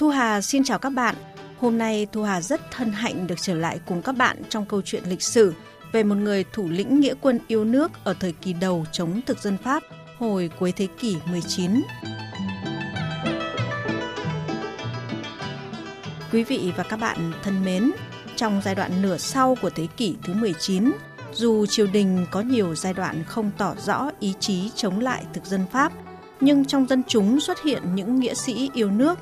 Thu Hà xin chào các bạn. Hôm nay Thu Hà rất thân hạnh được trở lại cùng các bạn trong câu chuyện lịch sử về một người thủ lĩnh nghĩa quân yêu nước ở thời kỳ đầu chống thực dân Pháp hồi cuối thế kỷ 19. Quý vị và các bạn thân mến, trong giai đoạn nửa sau của thế kỷ thứ 19, dù triều đình có nhiều giai đoạn không tỏ rõ ý chí chống lại thực dân Pháp, nhưng trong dân chúng xuất hiện những nghĩa sĩ yêu nước.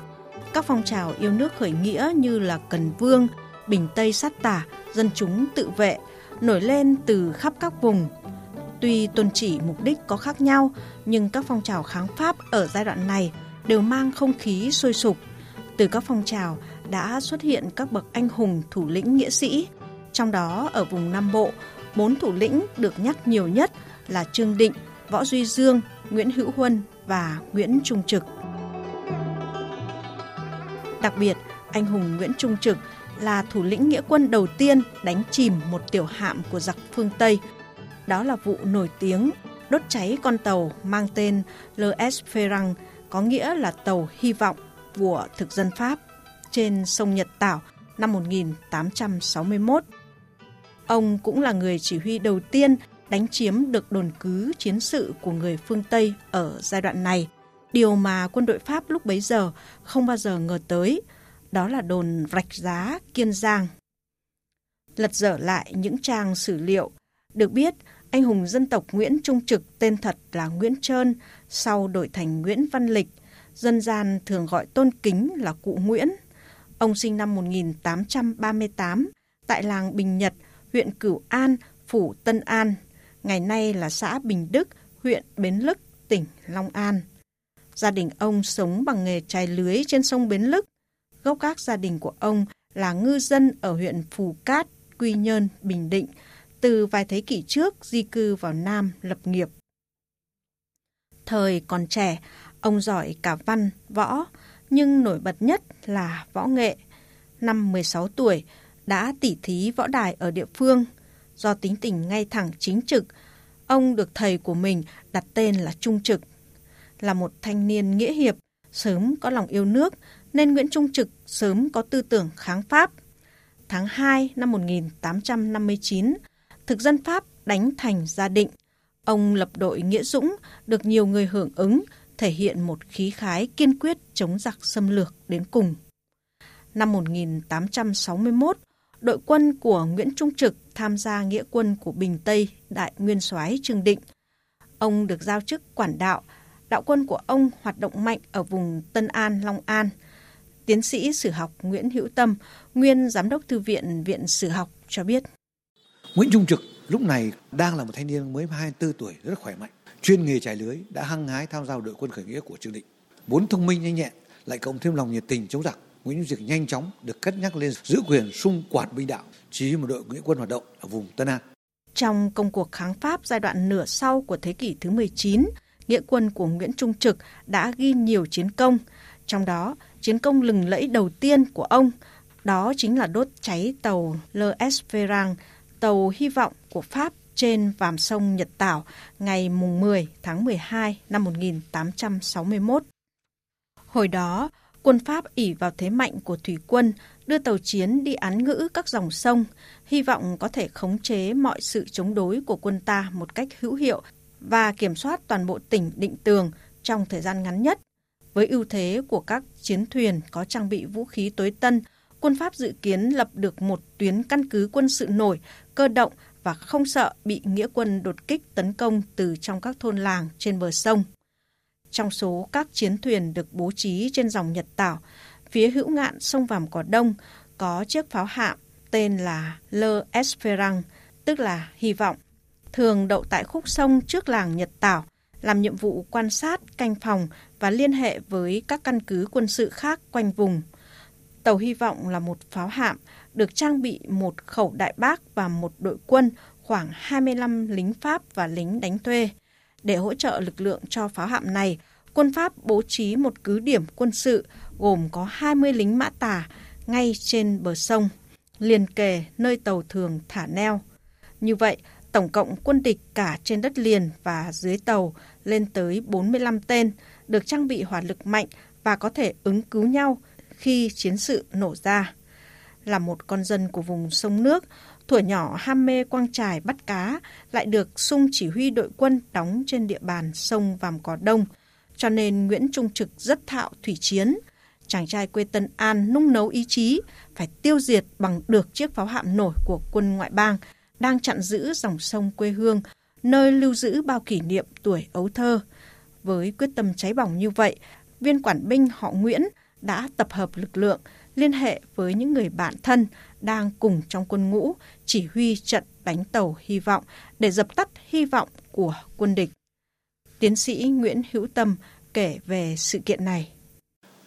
Các phong trào yêu nước khởi nghĩa như là Cần Vương, Bình Tây sát tả, dân chúng tự vệ nổi lên từ khắp các vùng. Tuy tôn chỉ mục đích có khác nhau, nhưng các phong trào kháng Pháp ở giai đoạn này đều mang không khí sôi sục. Từ các phong trào đã xuất hiện các bậc anh hùng thủ lĩnh nghĩa sĩ. Trong đó ở vùng Nam Bộ, bốn thủ lĩnh được nhắc nhiều nhất là Trương Định, Võ Duy Dương, Nguyễn Hữu Huân và Nguyễn Trung Trực. Đặc biệt, anh hùng Nguyễn Trung Trực là thủ lĩnh nghĩa quân đầu tiên đánh chìm một tiểu hạm của giặc phương Tây. Đó là vụ nổi tiếng đốt cháy con tàu mang tên L.S. Ferrang, có nghĩa là tàu hy vọng của thực dân Pháp trên sông Nhật Tảo năm 1861. Ông cũng là người chỉ huy đầu tiên đánh chiếm được đồn cứ chiến sự của người phương Tây ở giai đoạn này, điều mà quân đội Pháp lúc bấy giờ không bao giờ ngờ tới, đó là đồn Rạch Giá, Kiên Giang. Lật dở lại những trang sử liệu, được biết anh hùng dân tộc Nguyễn Trung Trực tên thật là Nguyễn Trơn, sau đổi thành Nguyễn Văn Lịch, dân gian thường gọi tôn kính là cụ Nguyễn. Ông sinh năm 1838 tại làng Bình Nhật, huyện Cửu An, phủ Tân An, ngày nay là xã Bình Đức, huyện Bến Lức, tỉnh Long An. Gia đình ông sống bằng nghề chài lưới trên sông Bến Lức. Gốc các gia đình của ông là ngư dân ở huyện Phù Cát, Quy Nhơn, Bình Định, từ vài thế kỷ trước di cư vào Nam lập nghiệp. Thời còn trẻ, ông giỏi cả văn, võ, nhưng nổi bật nhất là võ nghệ. Năm 16 tuổi, đã tỉ thí võ đài ở địa phương. Do tính tình ngay thẳng chính trực, ông được thầy của mình đặt tên là Trung Trực. Là một thanh niên nghĩa hiệp, sớm có lòng yêu nước, nên Nguyễn Trung Trực sớm có tư tưởng kháng Pháp. Tháng 2 năm 1859, thực dân Pháp đánh thành Gia Định. Ông lập đội Nghĩa Dũng, được nhiều người hưởng ứng, thể hiện một khí khái kiên quyết chống giặc xâm lược đến cùng. Năm 1861, đội quân của Nguyễn Trung Trực tham gia nghĩa quân của Bình Tây Đại Nguyên soái Trương Định. Ông được giao chức quản đạo, đạo quân của ông hoạt động mạnh ở vùng Tân An, Long An. Tiến sĩ sử học Nguyễn Hữu Tâm, nguyên giám đốc thư viện Viện Sử học cho biết. Nguyễn Trung Trực lúc này đang là một thanh niên mới 24 tuổi rất khỏe mạnh, chuyên nghề trải lưới đã hăng hái tham gia đội quân khởi nghĩa của Trương Định. Vốn thông minh nhanh nhẹn, lại cộng thêm lòng nhiệt tình chống giặc, Nguyễn Trung Trực nhanh chóng được cất nhắc lên giữ quyền xung quản binh đạo, chỉ một đội nghĩa quân hoạt động ở vùng Tân An. Trong công cuộc kháng Pháp giai đoạn nửa sau của thế kỷ thứ 19, nghĩa quân của Nguyễn Trung Trực đã ghi nhiều chiến công, trong đó chiến công lừng lẫy đầu tiên của ông đó chính là đốt cháy tàu L.S. Tàu hy vọng của Pháp trên vàm sông Nhật Tảo ngày 10 tháng 12 năm 1861. Hồi đó, quân Pháp ỉ vào thế mạnh của thủy quân, đưa tàu chiến đi án ngữ các dòng sông, hy vọng có thể khống chế mọi sự chống đối của quân ta một cách hữu hiệu và kiểm soát toàn bộ tỉnh Định Tường trong thời gian ngắn nhất. Với ưu thế của các chiến thuyền có trang bị vũ khí tối tân, quân Pháp dự kiến lập được một tuyến căn cứ quân sự nổi, cơ động và không sợ bị nghĩa quân đột kích tấn công từ trong các thôn làng trên bờ sông. Trong số các chiến thuyền được bố trí trên dòng Nhật Tảo, phía hữu ngạn sông Vàm Cỏ Đông có chiếc pháo hạm tên là Le Esperang, tức là hy vọng, thường đậu tại khúc sông trước làng Nhật Tảo, làm nhiệm vụ quan sát, canh phòng và liên hệ với các căn cứ quân sự khác quanh vùng. Tàu Hy vọng là một pháo hạm được trang bị một khẩu đại bác và một đội quân khoảng 25 lính Pháp và lính đánh thuê. Để hỗ trợ lực lượng cho pháo hạm này, quân Pháp bố trí một cứ điểm quân sự gồm có 20 lính mã tà ngay trên bờ sông, liền kề nơi tàu thường thả neo. Như vậy, tổng cộng quân địch cả trên đất liền và dưới tàu lên tới 45 tên, được trang bị hỏa lực mạnh và có thể ứng cứu nhau khi chiến sự nổ ra. Là một con dân của vùng sông nước, thuở nhỏ ham mê quang trải bắt cá, lại được sung chỉ huy đội quân đóng trên địa bàn sông Vàm Cỏ Đông, cho nên Nguyễn Trung Trực rất thạo thủy chiến. Chàng trai quê Tân An nung nấu ý chí, phải tiêu diệt bằng được chiếc pháo hạm nổi của quân ngoại bang, đang chặn giữ dòng sông quê hương, nơi lưu giữ bao kỷ niệm tuổi ấu thơ. Với quyết tâm cháy bỏng như vậy, viên quản binh họ Nguyễn đã tập hợp lực lượng, liên hệ với những người bạn thân đang cùng trong quân ngũ chỉ huy trận đánh tàu hy vọng để dập tắt hy vọng của quân địch. Tiến sĩ Nguyễn Hữu Tâm kể về sự kiện này.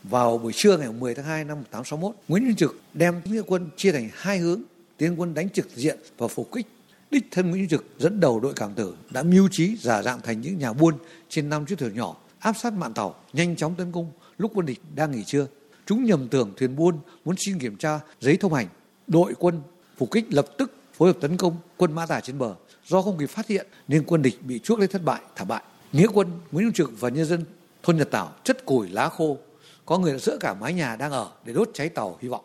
Vào buổi trưa ngày 10 tháng 2 năm 1861, Nguyễn Văn Trực đem nghĩa quân chia thành hai hướng, tiến quân đánh trực diện và phục kích. Đích thân Nguyễn Trực dẫn đầu đội cảm tử đã mưu trí giả dạng thành những nhà buôn trên năm chiếc thuyền nhỏ, áp sát mạn tàu, nhanh chóng tấn công lúc quân địch đang nghỉ trưa. Chúng nhầm tưởng thuyền buôn muốn xin kiểm tra giấy thông hành. Đội quân phục kích lập tức phối hợp tấn công quân mã tà trên bờ. Do không kịp phát hiện nên quân địch bị chuốc lấy thất bại, thảm bại. Nghĩa quân Nguyễn Trung Trực và nhân dân thôn Nhật Tảo chất củi lá khô có người đã dỡ cả mái nhà đang ở để đốt cháy tàu hy vọng.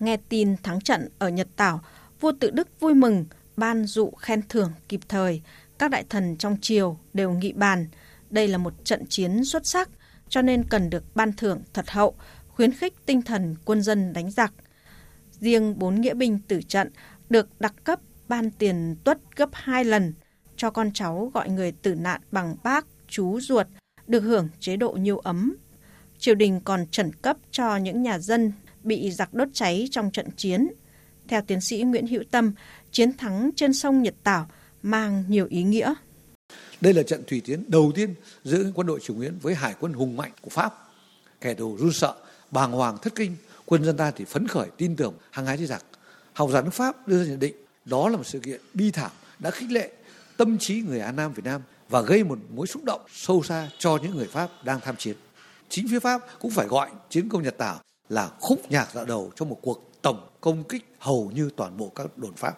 Nghe tin thắng trận ở Nhật Tảo, vua tự Đức vui mừng, ban dụ khen thưởng kịp thời. Các đại thần trong triều đều nghị bàn. Đây là một trận chiến xuất sắc, cho nên cần được ban thưởng thật hậu, khuyến khích tinh thần quân dân đánh giặc. Riêng bốn nghĩa binh tử trận được đặc cấp ban tiền tuất gấp hai lần, cho con cháu gọi người tử nạn bằng bác, chú ruột, được hưởng chế độ nhiêu ấm triều đình còn trần cấp cho những nhà dân bị giặc đốt cháy trong trận chiến. Theo tiến sĩ Nguyễn Hữu Tâm, chiến thắng trên sông Nhật Tảo mang nhiều ý nghĩa. Đây là trận thủy tiến đầu tiên giữa quân đội chủ Nguyễn với hải quân hùng mạnh của Pháp. Kẻ thù run sợ, bàng hoàng thất kinh, quân dân ta thì phấn khởi tin tưởng Hàng hái đi giặc. Học giả nước Pháp đưa ra nhận định đó là một sự kiện bi thảm đã khích lệ tâm trí người An Nam Việt Nam và gây một mối xúc động sâu xa cho những người Pháp đang tham chiến chính phía Pháp cũng phải gọi chiến công Nhật Tảo là khúc nhạc dạo đầu trong một cuộc tổng công kích hầu như toàn bộ các đồn Pháp.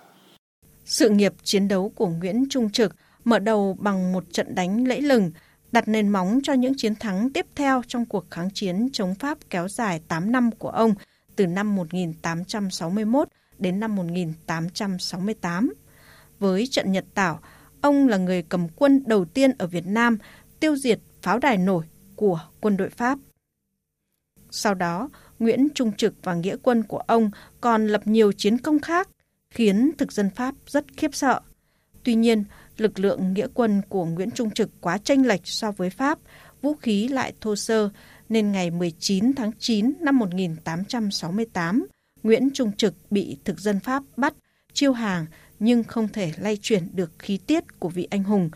Sự nghiệp chiến đấu của Nguyễn Trung Trực mở đầu bằng một trận đánh lẫy lừng, đặt nền móng cho những chiến thắng tiếp theo trong cuộc kháng chiến chống Pháp kéo dài 8 năm của ông từ năm 1861 đến năm 1868. Với trận Nhật Tảo, ông là người cầm quân đầu tiên ở Việt Nam tiêu diệt pháo đài nổi của quân đội Pháp. Sau đó, Nguyễn Trung Trực và nghĩa quân của ông còn lập nhiều chiến công khác, khiến thực dân Pháp rất khiếp sợ. Tuy nhiên, lực lượng nghĩa quân của Nguyễn Trung Trực quá tranh lệch so với Pháp, vũ khí lại thô sơ, nên ngày 19 tháng 9 năm 1868, Nguyễn Trung Trực bị thực dân Pháp bắt, chiêu hàng nhưng không thể lay chuyển được khí tiết của vị anh hùng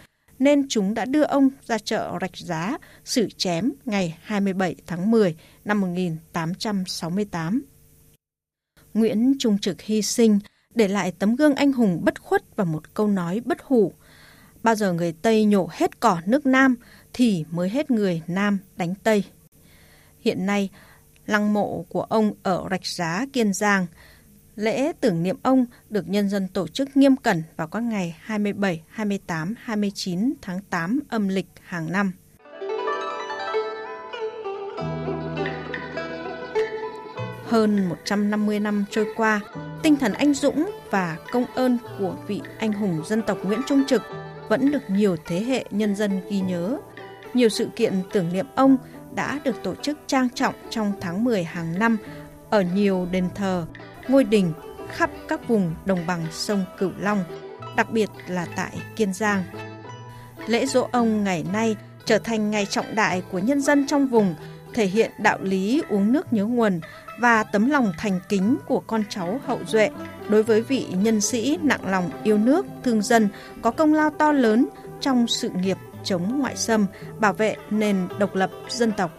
nên chúng đã đưa ông ra chợ Rạch Giá xử chém ngày 27 tháng 10 năm 1868. Nguyễn Trung Trực hy sinh để lại tấm gương anh hùng bất khuất và một câu nói bất hủ. Bao giờ người Tây nhổ hết cỏ nước Nam thì mới hết người Nam đánh Tây. Hiện nay, lăng mộ của ông ở Rạch Giá, Kiên Giang – Lễ tưởng niệm ông được nhân dân tổ chức nghiêm cẩn vào các ngày 27, 28, 29 tháng 8 âm lịch hàng năm. Hơn 150 năm trôi qua, tinh thần anh dũng và công ơn của vị anh hùng dân tộc Nguyễn Trung Trực vẫn được nhiều thế hệ nhân dân ghi nhớ. Nhiều sự kiện tưởng niệm ông đã được tổ chức trang trọng trong tháng 10 hàng năm ở nhiều đền thờ, ngôi đình khắp các vùng đồng bằng sông Cửu Long, đặc biệt là tại Kiên Giang. Lễ dỗ ông ngày nay trở thành ngày trọng đại của nhân dân trong vùng, thể hiện đạo lý uống nước nhớ nguồn và tấm lòng thành kính của con cháu hậu duệ đối với vị nhân sĩ nặng lòng yêu nước, thương dân có công lao to lớn trong sự nghiệp chống ngoại xâm, bảo vệ nền độc lập dân tộc